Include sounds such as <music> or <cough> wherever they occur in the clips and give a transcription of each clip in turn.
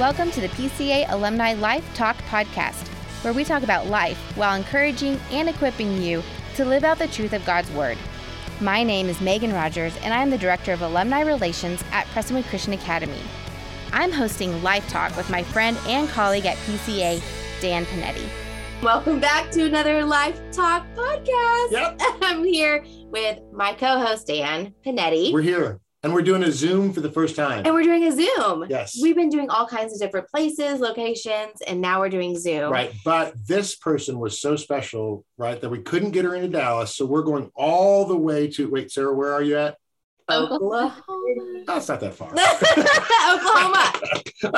Welcome to the PCA Alumni Life Talk Podcast, where we talk about life while encouraging and equipping you to live out the truth of God's Word. My name is Megan Rogers, and I am the Director of Alumni Relations at Prestonwood Christian Academy. I'm hosting Life Talk with my friend and colleague at PCA, Dan Panetti. Welcome back to another Life Talk podcast. Yep. <laughs> I'm here with my co-host Dan Panetti. We're here and we're doing a Zoom for the first time. and we're doing a Zoom. yes. We've been doing all kinds of different places, locations, and now we're doing Zoom. right. But this person was so special, right, that we couldn't get her into Dallas. So we're going all the way to wait, Sarah, where are you at? Oklahoma. <laughs> It's not that far. <laughs> Oklahoma.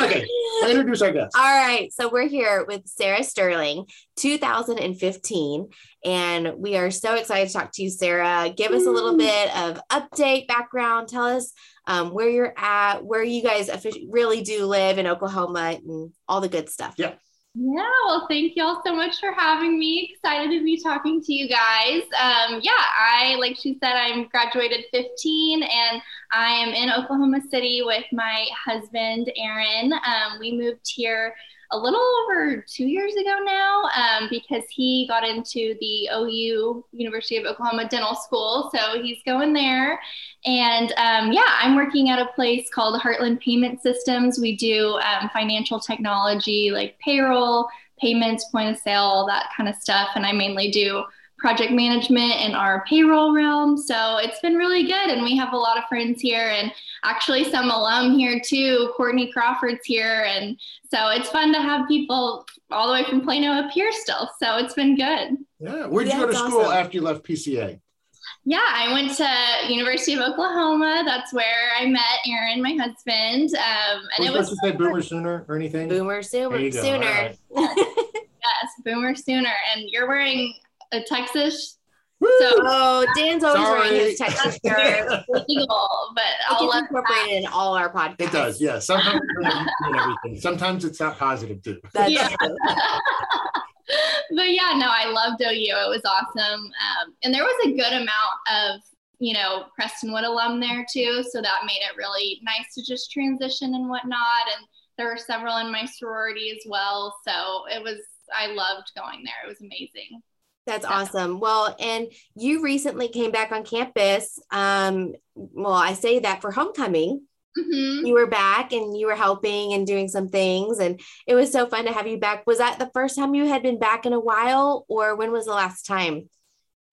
okay. Introduce our guest. All right. So we're here with Sarah Sterling, 2015. And we are so excited to talk to you, Sarah. Give us a little bit of update, background. Tell us um, where you're at, where you guys really do live in Oklahoma, and all the good stuff. Yeah. Yeah, well, thank y'all so much for having me. Excited to be talking to you guys. Um, yeah, I, like she said, I'm graduated 15 and I am in Oklahoma City with my husband, Aaron. Um, we moved here a little over two years ago now um, because he got into the OU, University of Oklahoma Dental School. So he's going there. And um, yeah, I'm working at a place called Heartland Payment Systems. We do um, financial technology like payroll, payments, point of sale, all that kind of stuff. And I mainly do project management in our payroll realm. So it's been really good. And we have a lot of friends here and actually some alum here too. Courtney Crawford's here. And so it's fun to have people all the way from Plano up here still. So it's been good. Yeah. Where'd you Yeah, go to school awesome. after you left PCA? Yeah, I went to University of Oklahoma. That's where I met Aaron, my husband. Um, and it was was to say Boomer Sooner or anything? Boomer sooner. you sooner. All right. <laughs> yes, Boomer Sooner. And you're wearing a Texas, Woo! so oh, Dan's always wearing his Texas <laughs> shirt. legal, but It I'll gets let incorporated in all our podcasts. It does, yeah. Sometimes we have and everything. Sometimes it's not positive too. That's Yeah. <laughs> but yeah, no, I loved OU. It was awesome. Um, and there was a good amount of, you know, Prestonwood alum there too. So that made it really nice to just transition and whatnot. And there were several in my sorority as well. So it was, I loved going there. It was amazing. That's awesome. Well, and you recently came back on campus. Um, well, I say that for homecoming. hmm You were back and you were helping and doing some things, and it was so fun to have you back. Was that the first time you had been back in a while, or when was the last time?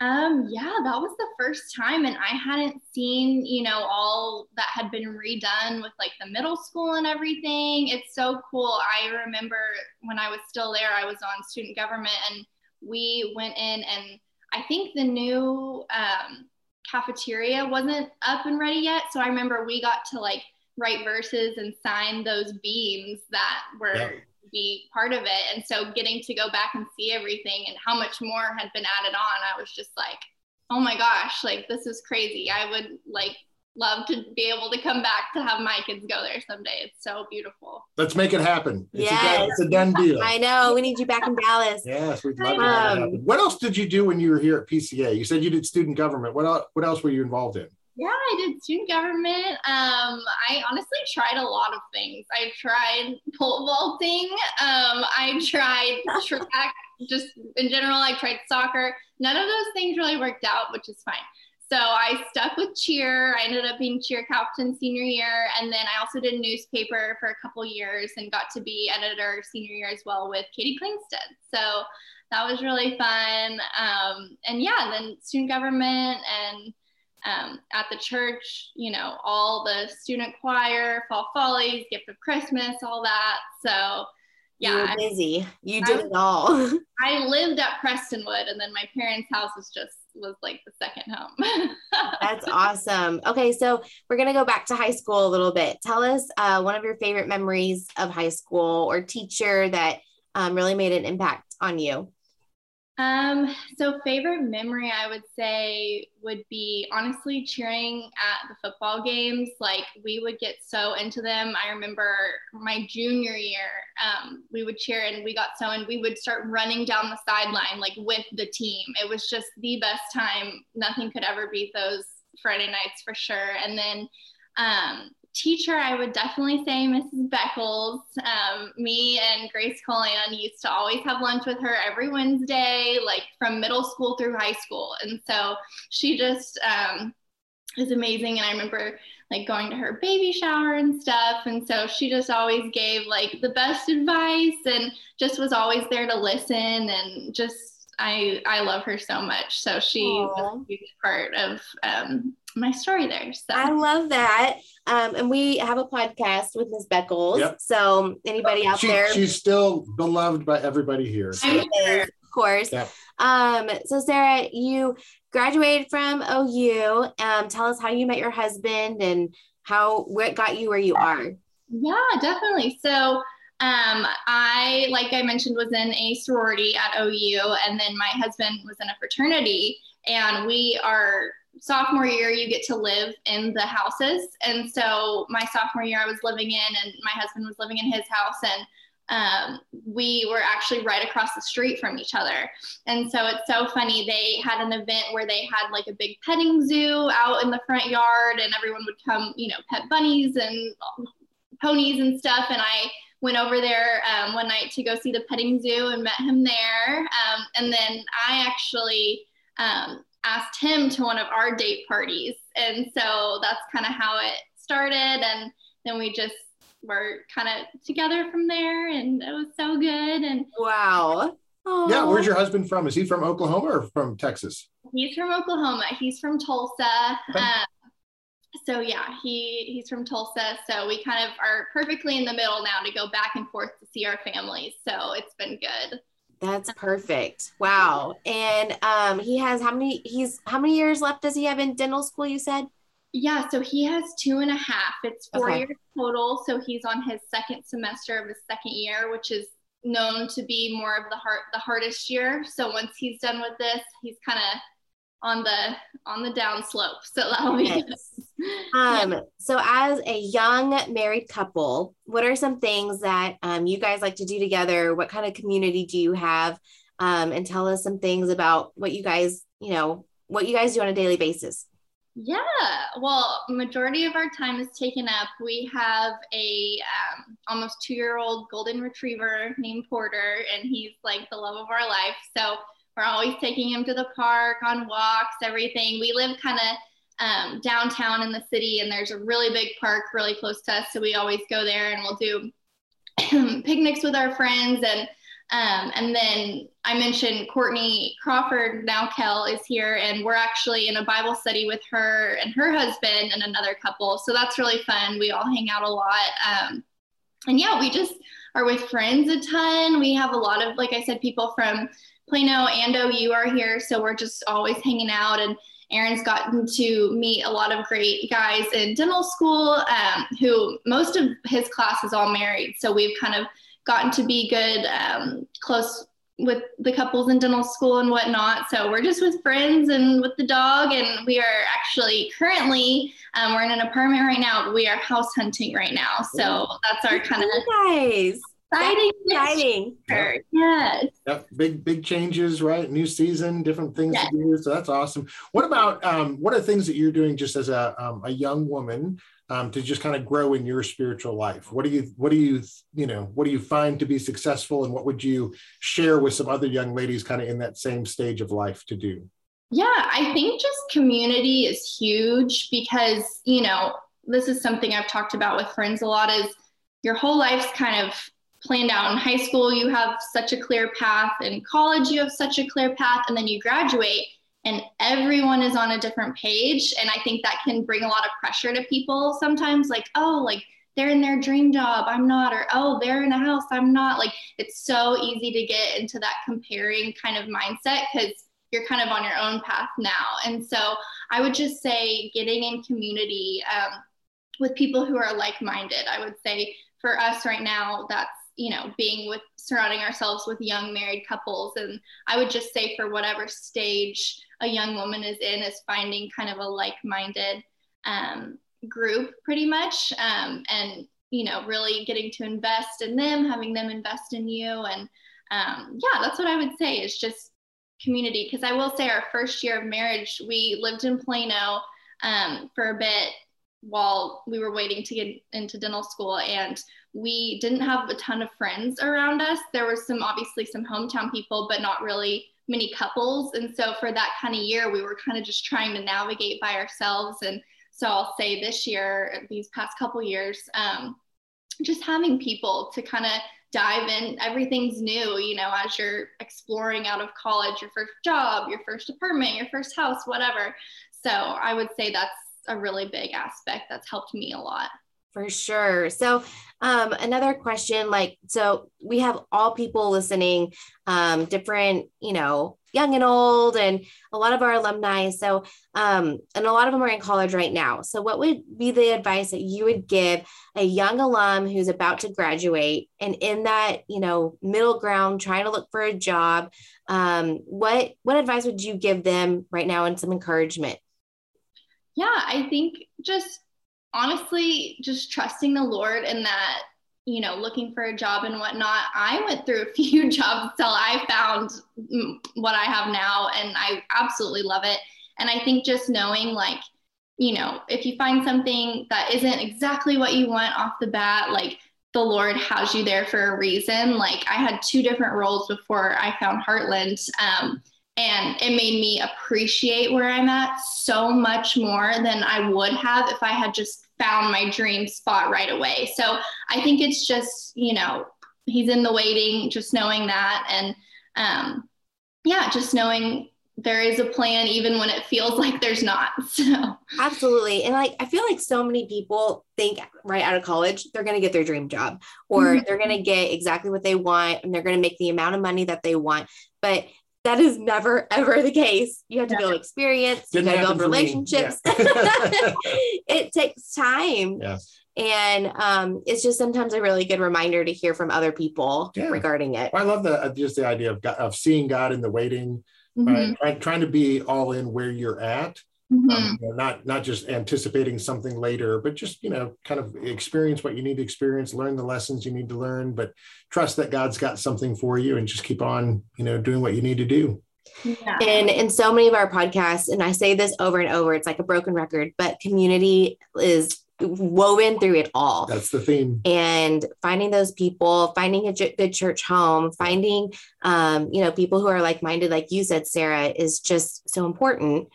Um, yeah, that was the first time, and I hadn't seen, you know, all that had been redone with like the middle school and everything. It's so cool. I remember when I was still there, I was on student government, and we went in, and I think the new um, cafeteria wasn't up and ready yet. So I remember we got to like write verses and sign those beams that were Yeah. be part of it. And so getting to go back and see everything and how much more had been added on, I was just like, oh my gosh, like this is crazy. I would like love to be able to come back to have my kids go there someday. It's so beautiful. Let's make it happen. It's, a, Yes. done, it's a done deal. I know we need you back in Dallas. Yes, we'd love to Um, have it happen. What else did you do when you were here at PCA? You said you did student government. What else, what else were you involved in? Yeah, I did student government. Um, I honestly tried a lot of things. I tried pole vaulting. Um, I tried track. Just in general, I tried soccer. None of those things really worked out, which is fine. So I stuck with cheer. I ended up being cheer captain senior year, and then I also did newspaper for a couple years and got to be editor senior year as well with Katie Klingstead. So that was really fun. Um, and yeah, then student government and um, at the church, you know, all the student choir, fall follies, gift of Christmas, all that. So, yeah, You busy. You I did it all. <laughs> I lived at Prestonwood, and then my parents' house was just was like the second home. <laughs> That's awesome. Okay, so we're gonna go back to high school a little bit. Tell us uh, one of your favorite memories of high school or teacher that um, really made an impact on you. Um, so favorite memory I would say would be honestly cheering at the football games. Like we would get so into them. I remember my junior year, um, we would cheer and we got so and we would start running down the sideline like with the team. It was just the best time. Nothing could ever beat those Friday nights for sure. And then um, teacher, I would definitely say Mrs. Beckles. Um, me and Grace Colan used to always have lunch with her every Wednesday, like from middle school through high school. And so she just um, is amazing. And I remember like going to her baby shower and stuff. And so she just always gave like the best advice and just was always there to listen and just I I love her so much. So she Aww. was a huge part of um, my story there. So I love that. Um, and we have a podcast with Ms. Beckles. Yep. So anybody out she, there, she's still beloved by everybody here. So. Sure. Of course. Yep. Um, so Sarah, you graduated from OU. Um, tell us how you met your husband and how what got you where you are. Yeah, definitely. So um, I, like I mentioned, was in a sorority at OU, and then my husband was in a fraternity, and we are sophomore year you get to live in the houses and so my sophomore year i was living in and my husband was living in his house and um, we were actually right across the street from each other. And so it's so funny. They had an event where they had like a big petting zoo out in the front yard, and everyone would come, you know, pet bunnies and ponies and stuff. And I went over there um, one night to go see the petting zoo and met him there. Um, and then I actually um, asked him to one of our date parties. And so that's kind of how it started. And then we just were kind of together from there and it was so good. And wow. Aww. yeah where's your husband from? Is he from oklahoma or from texas? He's from oklahoma. He's from tulsa. Okay. um, so yeah he he's from tulsa. So we kind of are perfectly in the middle now to go back and forth to see our families. So it's been good that's perfect wow and um he has how many he's how many years left does he have in dental school you said yeah, so he has two and a half. It's four okay. years total. So he's on his second semester of his second year, which is known to be more of the hard the hardest year. So once he's done with this, he's kind of on the on the down slope. So that'll be yes. Um so as a young married couple, what are some things that um, you guys like to do together? What kind of community do you have? Um, and tell us some things about what you guys, you know, what you guys do on a daily basis. Yeah, well, majority of our time is taken up. We have a um, almost two-year-old golden retriever named Porter, and he's like the love of our life. So we're always taking him to the park on walks, everything. We live kind of um, downtown in the city, and there's a really big park really close to us. So we always go there, and we'll do <clears throat> picnics with our friends and um, and then I mentioned Courtney Crawford, now Kel, is here, and we're actually in a Bible study with her and her husband and another couple. So that's really fun. We all hang out a lot. Um, and yeah, we just are with friends a ton. We have a lot of, like I said, people from Plano and OU are here. So we're just always hanging out. And Aaron's gotten to meet a lot of great guys in dental school um, who most of his class is all married. So we've kind of gotten to be good, um, close with the couples in dental school and whatnot. So we're just with friends and with the dog, and we are actually currently um, we're in an apartment right now, we are house hunting right now. So that's our kind of guys. Exciting, exciting. Yep. Yes. Yep. Big, big changes, right? New season, different things yes. to do. So that's awesome. What about um, what are things that you're doing just as a um, a young woman um, to just kind of grow in your spiritual life? What do you, what do you, you know, what do you find to be successful, and what would you share with some other young ladies, kind of in that same stage of life, to do? Yeah, I think just community is huge because you know this is something I've talked about with friends a lot. Is your whole life's kind of planned out in high school you have such a clear path in college you have such a clear path and then you graduate and everyone is on a different page and i think that can bring a lot of pressure to people sometimes like oh like they're in their dream job i'm not or oh they're in a house i'm not like it's so easy to get into that comparing kind of mindset because you're kind of on your own path now and so i would just say getting in community um, with people who are like-minded i would say for us right now that's you know being with surrounding ourselves with young married couples. And i would just say for whatever stage a young woman is in is finding kind of a like-minded um, group pretty much um, and you know really getting to invest in them having them invest in you. And um, yeah that's what i would say is just community. Because i will say our first year of marriage we lived in plano um, for a bit while we were waiting to get into dental school. And we didn't have a ton of friends around us. There was some obviously some hometown people, but not really many couples. And so for that kind of year, we were kind of just trying to navigate by ourselves. And so I'll say this year, these past couple years, um, just having people to kind of dive in everything's new you know as you're exploring out of college your first job your first apartment your first house whatever so i would say that's a really big aspect that's helped me a lot for sure. So, um, another question like, so we have all people listening, um, different, you know, young and old, and a lot of our alumni. So, um, and a lot of them are in college right now. So, what would be the advice that you would give a young alum who's about to graduate and in that, you know, middle ground, trying to look for a job? Um, what what advice would you give them right now and some encouragement? Yeah, I think just honestly, just trusting the Lord and that, you know, looking for a job and whatnot. I went through a <laughs> few jobs till I found what I have now, and I absolutely love it. And I think just knowing, like, you know, if you find something that isn't exactly what you want off the bat, like, the Lord has you there for a reason. Like, I had two different roles before I found Heartland. Um, and it made me appreciate where I'm at so much more than I would have if I had just found my dream spot right away. So I think it's just, you know, he's in the waiting, just knowing that. And um, yeah, just knowing there is a plan even when it feels like there's not. <laughs> So absolutely. And like I feel like so many people think right out of college they're going to get their dream job or mm-hmm. they're going to get exactly what they want and they're going to make the amount of money that they want. But that is never ever the case. You have to build experience, Didn't you got to build relationships. Yeah. <laughs> <laughs> it takes time. Yeah. And um, it's just sometimes a really good reminder to hear from other people yeah. regarding it. I love that uh, just the idea of God, of seeing God in the waiting, mm-hmm. right? Trying, trying to be all in where you're at Mm-hmm. Um, you know, not not just anticipating something later, but just you know, kind of experience what you need to experience, learn the lessons you need to learn, but trust that God's got something for you, and just keep on, you know, doing what you need to do. Yeah. And in so many of our podcasts, and I say this over and over, it's like a broken record, but community is woven through it all. That's the theme. And finding those people, finding a good church home, finding, um, you know, people who are like minded, like you said, Sarah, is just so important.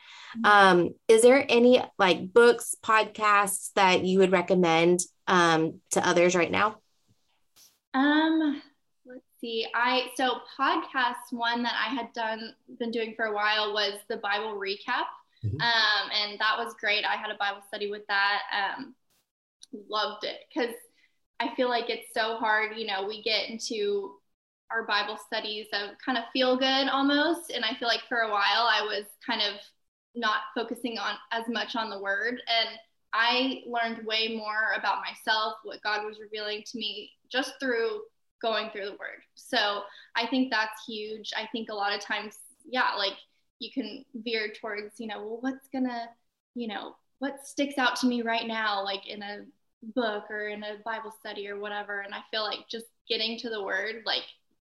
Um, is there any like books, podcasts that you would recommend um, to others right now? Um, let's see. I so podcasts. One that I had done been doing for a while was the Bible recap, mm-hmm. um, and that was great. I had a Bible study with that. Um, loved it because I feel like it's so hard. You know, we get into our Bible studies of kind of feel good almost, and I feel like for a while I was kind of not focusing on as much on the word and I learned way more about myself, what God was revealing to me just through going through the word. So I think that's huge. I think a lot of times, yeah, like you can veer towards, you know, well, what's gonna, you know, what sticks out to me right now, like in a book or in a Bible study or whatever. And I feel like just getting to the word, like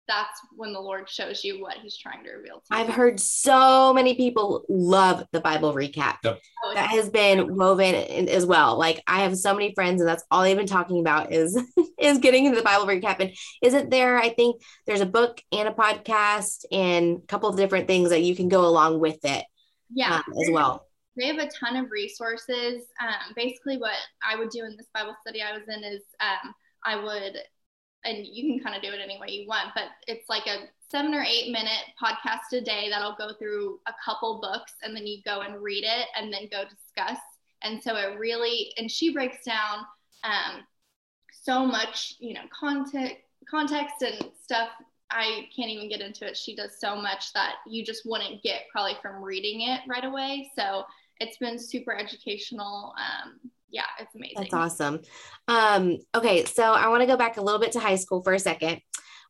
that's when the Lord shows you what He's trying to reveal to you. I've heard so many people love the Bible recap. Yep. Oh, that has been woven in, as well. Like I have so many friends, and that's all they've been talking about is <laughs> is getting into the Bible recap. And isn't there? I think there's a book and a podcast and a couple of different things that you can go along with it. Yeah, um, as well. They have a ton of resources. Um, basically, what I would do in this Bible study I was in is um, I would and you can kind of do it any way you want, but it's like a seven or eight minute podcast a day that'll go through a couple books and then you go and read it and then go discuss. And so it really, and she breaks down um, so much, you know, context, context and stuff. I can't even get into it. She does so much that you just wouldn't get probably from reading it right away. So it's been super educational. Um, yeah, it's amazing. That's awesome. Um, okay, so I want to go back a little bit to high school for a second.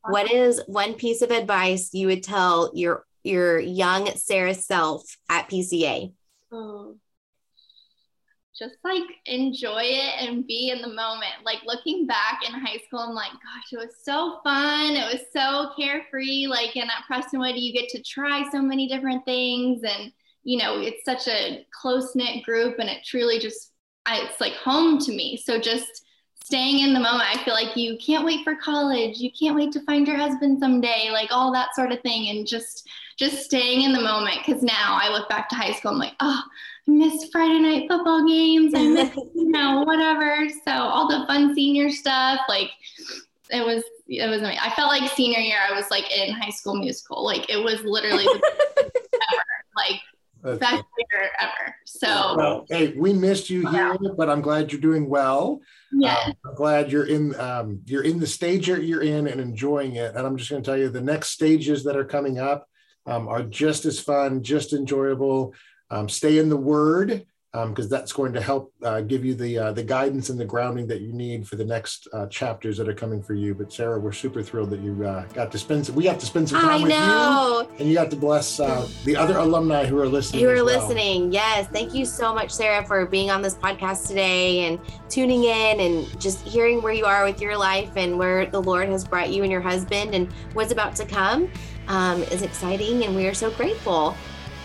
What is one piece of advice you would tell your your young Sarah self at PCA? Oh, just like enjoy it and be in the moment. Like looking back in high school, I'm like, gosh, it was so fun. It was so carefree. Like, and at Prestonwood, you get to try so many different things. And, you know, it's such a close knit group and it truly just I, it's like home to me. So just staying in the moment, I feel like you can't wait for college. You can't wait to find your husband someday, like all that sort of thing. And just, just staying in the moment. Cause now I look back to high school, I'm like, oh, I missed Friday night football games. I missed, <laughs> you know, whatever. So all the fun senior stuff, like it was, it was amazing. I felt like senior year, I was like in high school musical. Like it was literally the <laughs> ever. Like That's best year ever. So Well, hey, we missed you here, but I'm glad you're doing well. yeah. Um, I'm glad you're in um, you're in the stage that you're in and enjoying it. And I'm just going to tell you, the next stages that are coming up um, are just as fun, just enjoyable. Um, stay in the Word because that's going to help uh, give you the uh, the guidance and the grounding that you need for the next uh, chapters that are coming for you. But Sarah, we're super thrilled that you uh, got to spend some, we got to spend some I time with you, know. and you got to bless uh, the other alumni who are listening. You are as well. listening. Yes. Thank you so much, Sarah, for being on this podcast today and tuning in and just hearing where you are with your life and where the Lord has brought you and your husband and what's about to come um, is exciting. And we are so grateful.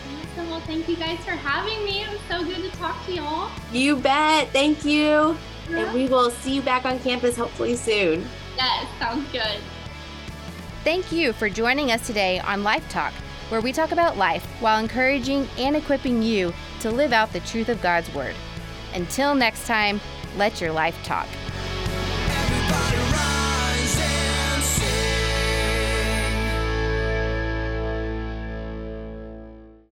Awesome. Well, thank you guys for having me. It was so good to talk to y'all. You bet. Thank you. And we will see you back on campus hopefully soon. Yes, sounds good. Thank you for joining us today on Life Talk, where we talk about life while encouraging and equipping you to live out the truth of God's Word. Until next time, let your life talk.